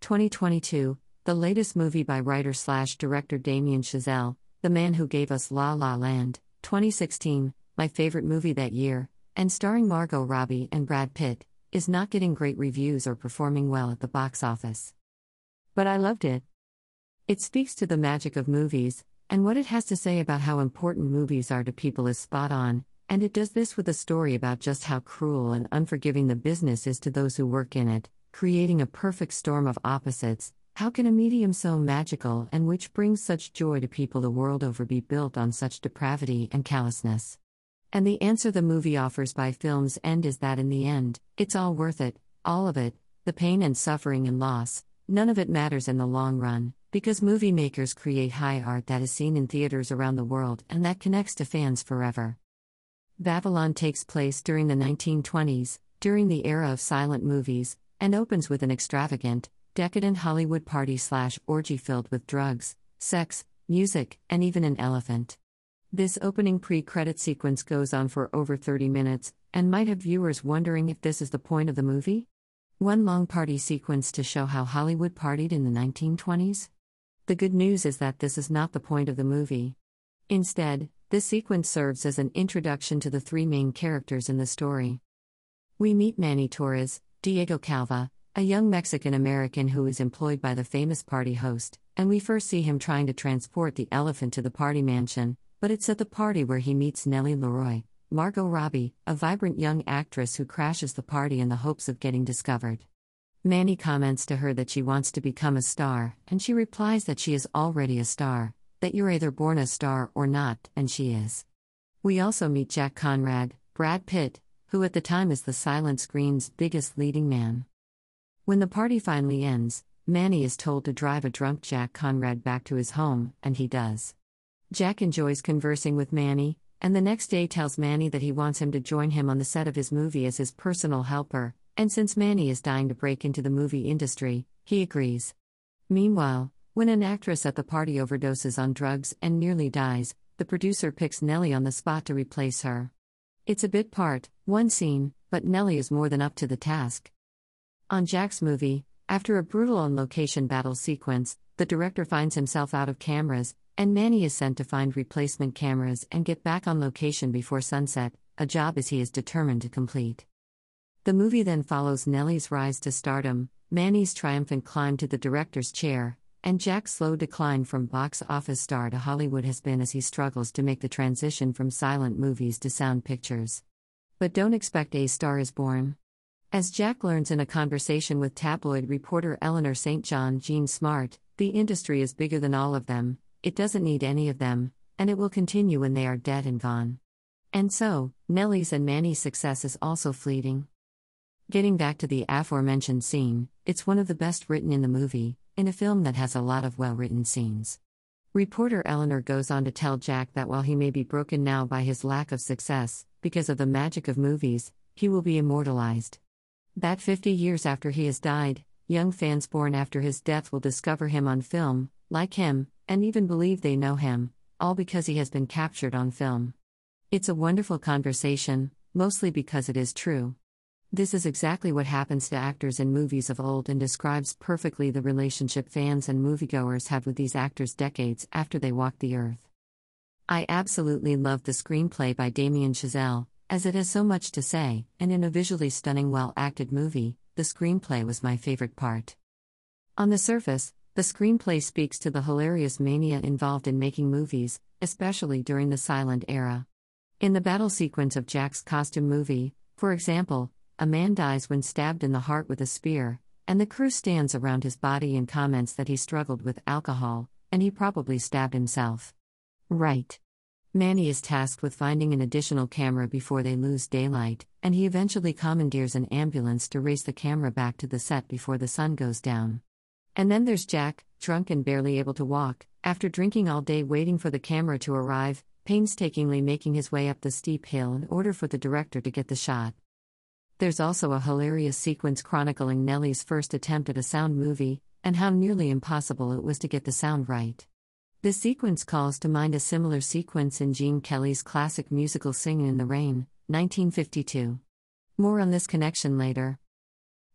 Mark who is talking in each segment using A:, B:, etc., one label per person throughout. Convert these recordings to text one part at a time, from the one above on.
A: 2022, the latest movie by writer slash director Damien Chazelle, the man who gave us La La Land, 2016, my favorite movie that year, and starring Margot Robbie and Brad Pitt, is not getting great reviews or performing well at the box office. But I loved it. It speaks to the magic of movies, and what it has to say about how important movies are to people is spot on, and it does this with a story about just how cruel and unforgiving the business is to those who work in it, creating a perfect storm of opposites. How can a medium so magical and which brings such joy to people the world over be built on such depravity and callousness? And the answer the movie offers by film's end is that in the end, it's all worth it, all of it, the pain and suffering and loss, none of it matters in the long run, because movie makers create high art that is seen in theaters around the world and that connects to fans forever. Babylon takes place during the 1920s, during the era of silent movies, and opens with an extravagant, decadent Hollywood party slash orgy filled with drugs, sex, music, and even an elephant. This opening pre credit sequence goes on for over 30 minutes, and might have viewers wondering if this is the point of the movie? One long party sequence to show how Hollywood partied in the 1920s? The good news is that this is not the point of the movie. Instead, this sequence serves as an introduction to the three main characters in the story. We meet Manny Torres, Diego Calva, a young Mexican American who is employed by the famous party host, and we first see him trying to transport the elephant to the party mansion, but it's at the party where he meets Nellie LaRoy, Margot Robbie, a vibrant young actress who crashes the party in the hopes of getting discovered. Manny comments to her that she wants to become a star, and she replies that she is already a star, that you're either born a star or not, and she is. We also meet Jack Conrad, Brad Pitt, who at the time is the silent screen's biggest leading man. When the party finally ends, Manny is told to drive a drunk Jack Conrad back to his home, and he does. Jack enjoys conversing with Manny, and the next day tells Manny that he wants him to join him on the set of his movie as his personal helper, and since Manny is dying to break into the movie industry, he agrees. Meanwhile, when an actress at the party overdoses on drugs and nearly dies, the producer picks Nellie on the spot to replace her. It's a bit part, one scene, but Nellie is more than up to the task. On Jack's movie, after a brutal on location battle sequence, the director finds himself out of cameras, and Manny is sent to find replacement cameras and get back on location before sunset, a job as he is determined to complete. The movie then follows Nellie's rise to stardom, Manny's triumphant climb to the director's chair, and Jack's slow decline from box office star to Hollywood has been as he struggles to make the transition from silent movies to sound pictures. But don't expect A Star is Born. As Jack learns in a conversation with tabloid reporter Eleanor St. John Jean Smart, the industry is bigger than all of them, it doesn't need any of them, and it will continue when they are dead and gone. And so, Nellie's and Manny's success is also fleeting. Getting back to the aforementioned scene, it's one of the best written in the movie, in a film that has a lot of well written scenes. Reporter Eleanor goes on to tell Jack that while he may be broken now by his lack of success, because of the magic of movies, he will be immortalized. That 50 years after he has died, young fans born after his death will discover him on film, like him, and even believe they know him, all because he has been captured on film. It's a wonderful conversation, mostly because it is true. This is exactly what happens to actors in movies of old and describes perfectly the relationship fans and moviegoers have with these actors decades after they walk the earth. I absolutely love the screenplay by Damien Chazelle, as it has so much to say, and in a visually stunning, well acted movie, the screenplay was my favorite part. On the surface, the screenplay speaks to the hilarious mania involved in making movies, especially during the silent era. In the battle sequence of Jack's costume movie, for example, a man dies when stabbed in the heart with a spear, and the crew stands around his body and comments that he struggled with alcohol, and he probably stabbed himself. Right. Manny is tasked with finding an additional camera before they lose daylight, and he eventually commandeers an ambulance to race the camera back to the set before the sun goes down. And then there's Jack, drunk and barely able to walk, after drinking all day waiting for the camera to arrive, painstakingly making his way up the steep hill in order for the director to get the shot. There's also a hilarious sequence chronicling Nellie's first attempt at a sound movie, and how nearly impossible it was to get the sound right. This sequence calls to mind a similar sequence in Gene Kelly's classic musical Singin' in the Rain, 1952. More on this connection later.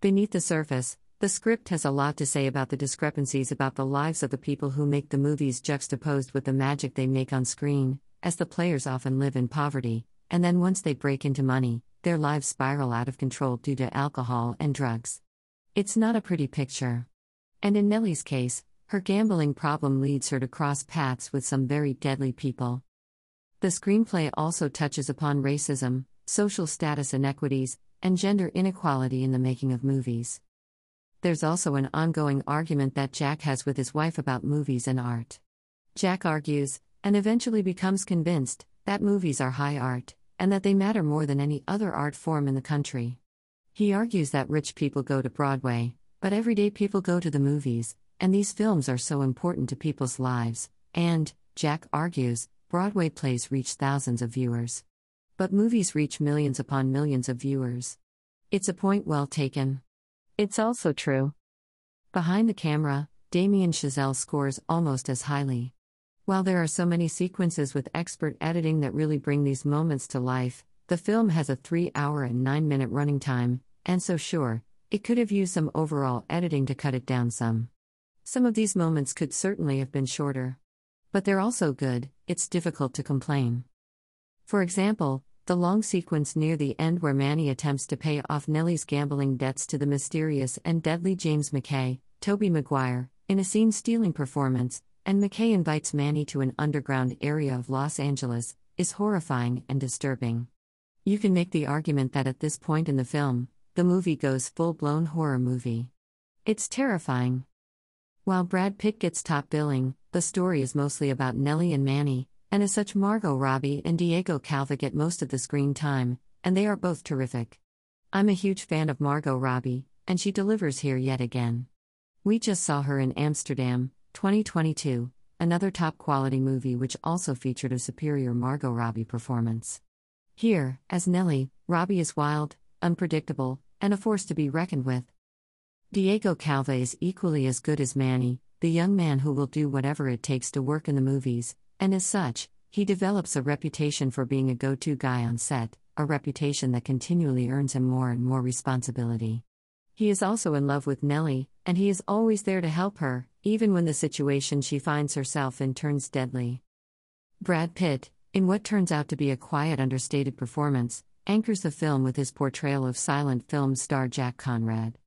A: Beneath the surface, The script has a lot to say about the discrepancies about the lives of the people who make the movies juxtaposed with the magic they make on screen, as the players often live in poverty, and then once they break into money, their lives spiral out of control due to alcohol and drugs. It's not a pretty picture. And in Nellie's case, her gambling problem leads her to cross paths with some very deadly people. The screenplay also touches upon racism, social status inequities, and gender inequality in the making of movies. There's also an ongoing argument that Jack has with his wife about movies and art. Jack argues, and eventually becomes convinced, that movies are high art, and that they matter more than any other art form in the country. He argues that rich people go to Broadway, but everyday people go to the movies, and these films are so important to people's lives, and, Jack argues, Broadway plays reach thousands of viewers. But movies reach millions upon millions of viewers. It's a point well taken. It's also true. Behind the camera, Damien Chazelle scores almost as highly. While there are so many sequences with expert editing that really bring these moments to life, the film has a 3 hour and 9 minute running time, and so sure, it could have used some overall editing to cut it down some. Some of these moments could certainly have been shorter. But they're also good, it's difficult to complain. For example, the long sequence near the end where Manny attempts to pay off Nellie's gambling debts to the mysterious and deadly James McKay, Tobey Maguire, in a scene stealing performance, and McKay invites Manny to an underground area of Los Angeles, is horrifying and disturbing. You can make the argument that at this point in the film, the movie goes full blown horror movie. It's terrifying. While Brad Pitt gets top billing, the story is mostly about Nellie and Manny, and as such, Margot Robbie and Diego Calva get most of the screen time, and they are both terrific. I'm a huge fan of Margot Robbie, and she delivers here yet again. We just saw her in Amsterdam, 2022, another top quality movie which also featured a superior Margot Robbie performance. Here, as Nellie, Robbie is wild, unpredictable, and a force to be reckoned with. Diego Calva is equally as good as Manny, the young man who will do whatever it takes to work in the movies, and as such, he develops a reputation for being a go to guy on set, a reputation that continually earns him more and more responsibility. He is also in love with Nellie, and he is always there to help her, even when the situation she finds herself in turns deadly. Brad Pitt, in what turns out to be a quiet, understated performance, anchors the film with his portrayal of silent film star Jack Conrad.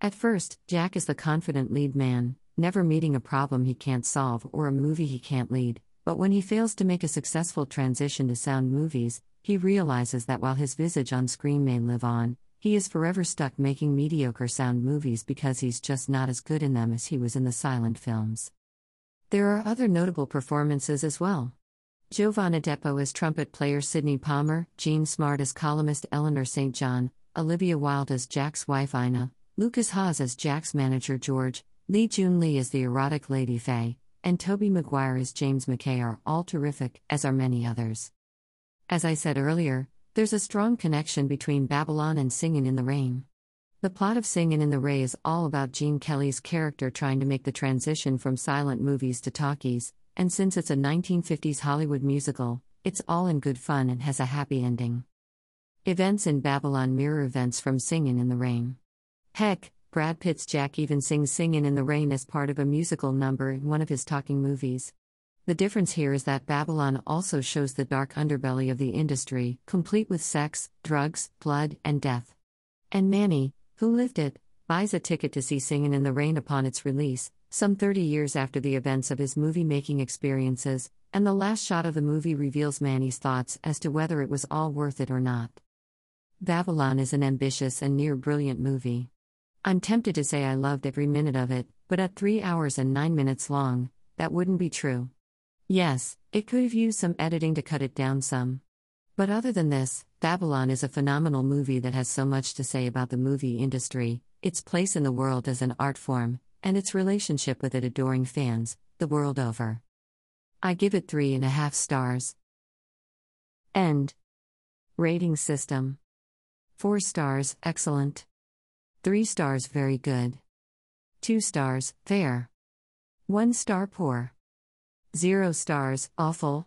A: At first, Jack is the confident lead man, never meeting a problem he can't solve or a movie he can't lead, but when he fails to make a successful transition to sound movies, he realizes that while his visage on screen may live on, he is forever stuck making mediocre sound movies because he's just not as good in them as he was in the silent films. There are other notable performances as well. Jovan Adepo as trumpet player Sidney Palmer, Jean Smart as columnist Eleanor St. John, Olivia Wilde as Jack's wife Ina, Lukas Haas as Jack's manager George, Li Jun Li as the erotic Lady Faye, and Tobey Maguire as James McKay are all terrific, as are many others. As I said earlier, there's a strong connection between Babylon and Singin' in the Rain. The plot of Singin' in the Rain is all about Gene Kelly's character trying to make the transition from silent movies to talkies, and since it's a 1950s Hollywood musical, it's all in good fun and has a happy ending. Events in Babylon mirror events from Singin' in the Rain. Heck, Brad Pitt's Jack even sings Singin' in the Rain as part of a musical number in one of his talking movies. The difference here is that Babylon also shows the dark underbelly of the industry, complete with sex, drugs, blood, and death. And Manny, who lived it, buys a ticket to see Singin' in the Rain upon its release, some 30 years after the events of his movie making experiences, and the last shot of the movie reveals Manny's thoughts as to whether it was all worth it or not. Babylon is an ambitious and near brilliant movie. I'm tempted to say I loved every minute of it, but at 3 hours and 9 minutes long, that wouldn't be true. Yes, it could have used some editing to cut it down some. But other than this, Babylon is a phenomenal movie that has so much to say about the movie industry, its place in the world as an art form, and its relationship with it adoring fans, the world over. I give it three and a half stars. End. Rating system 4 stars, excellent. 3 stars, very good. 2 stars, fair. 1 star, poor. Zero stars, awful.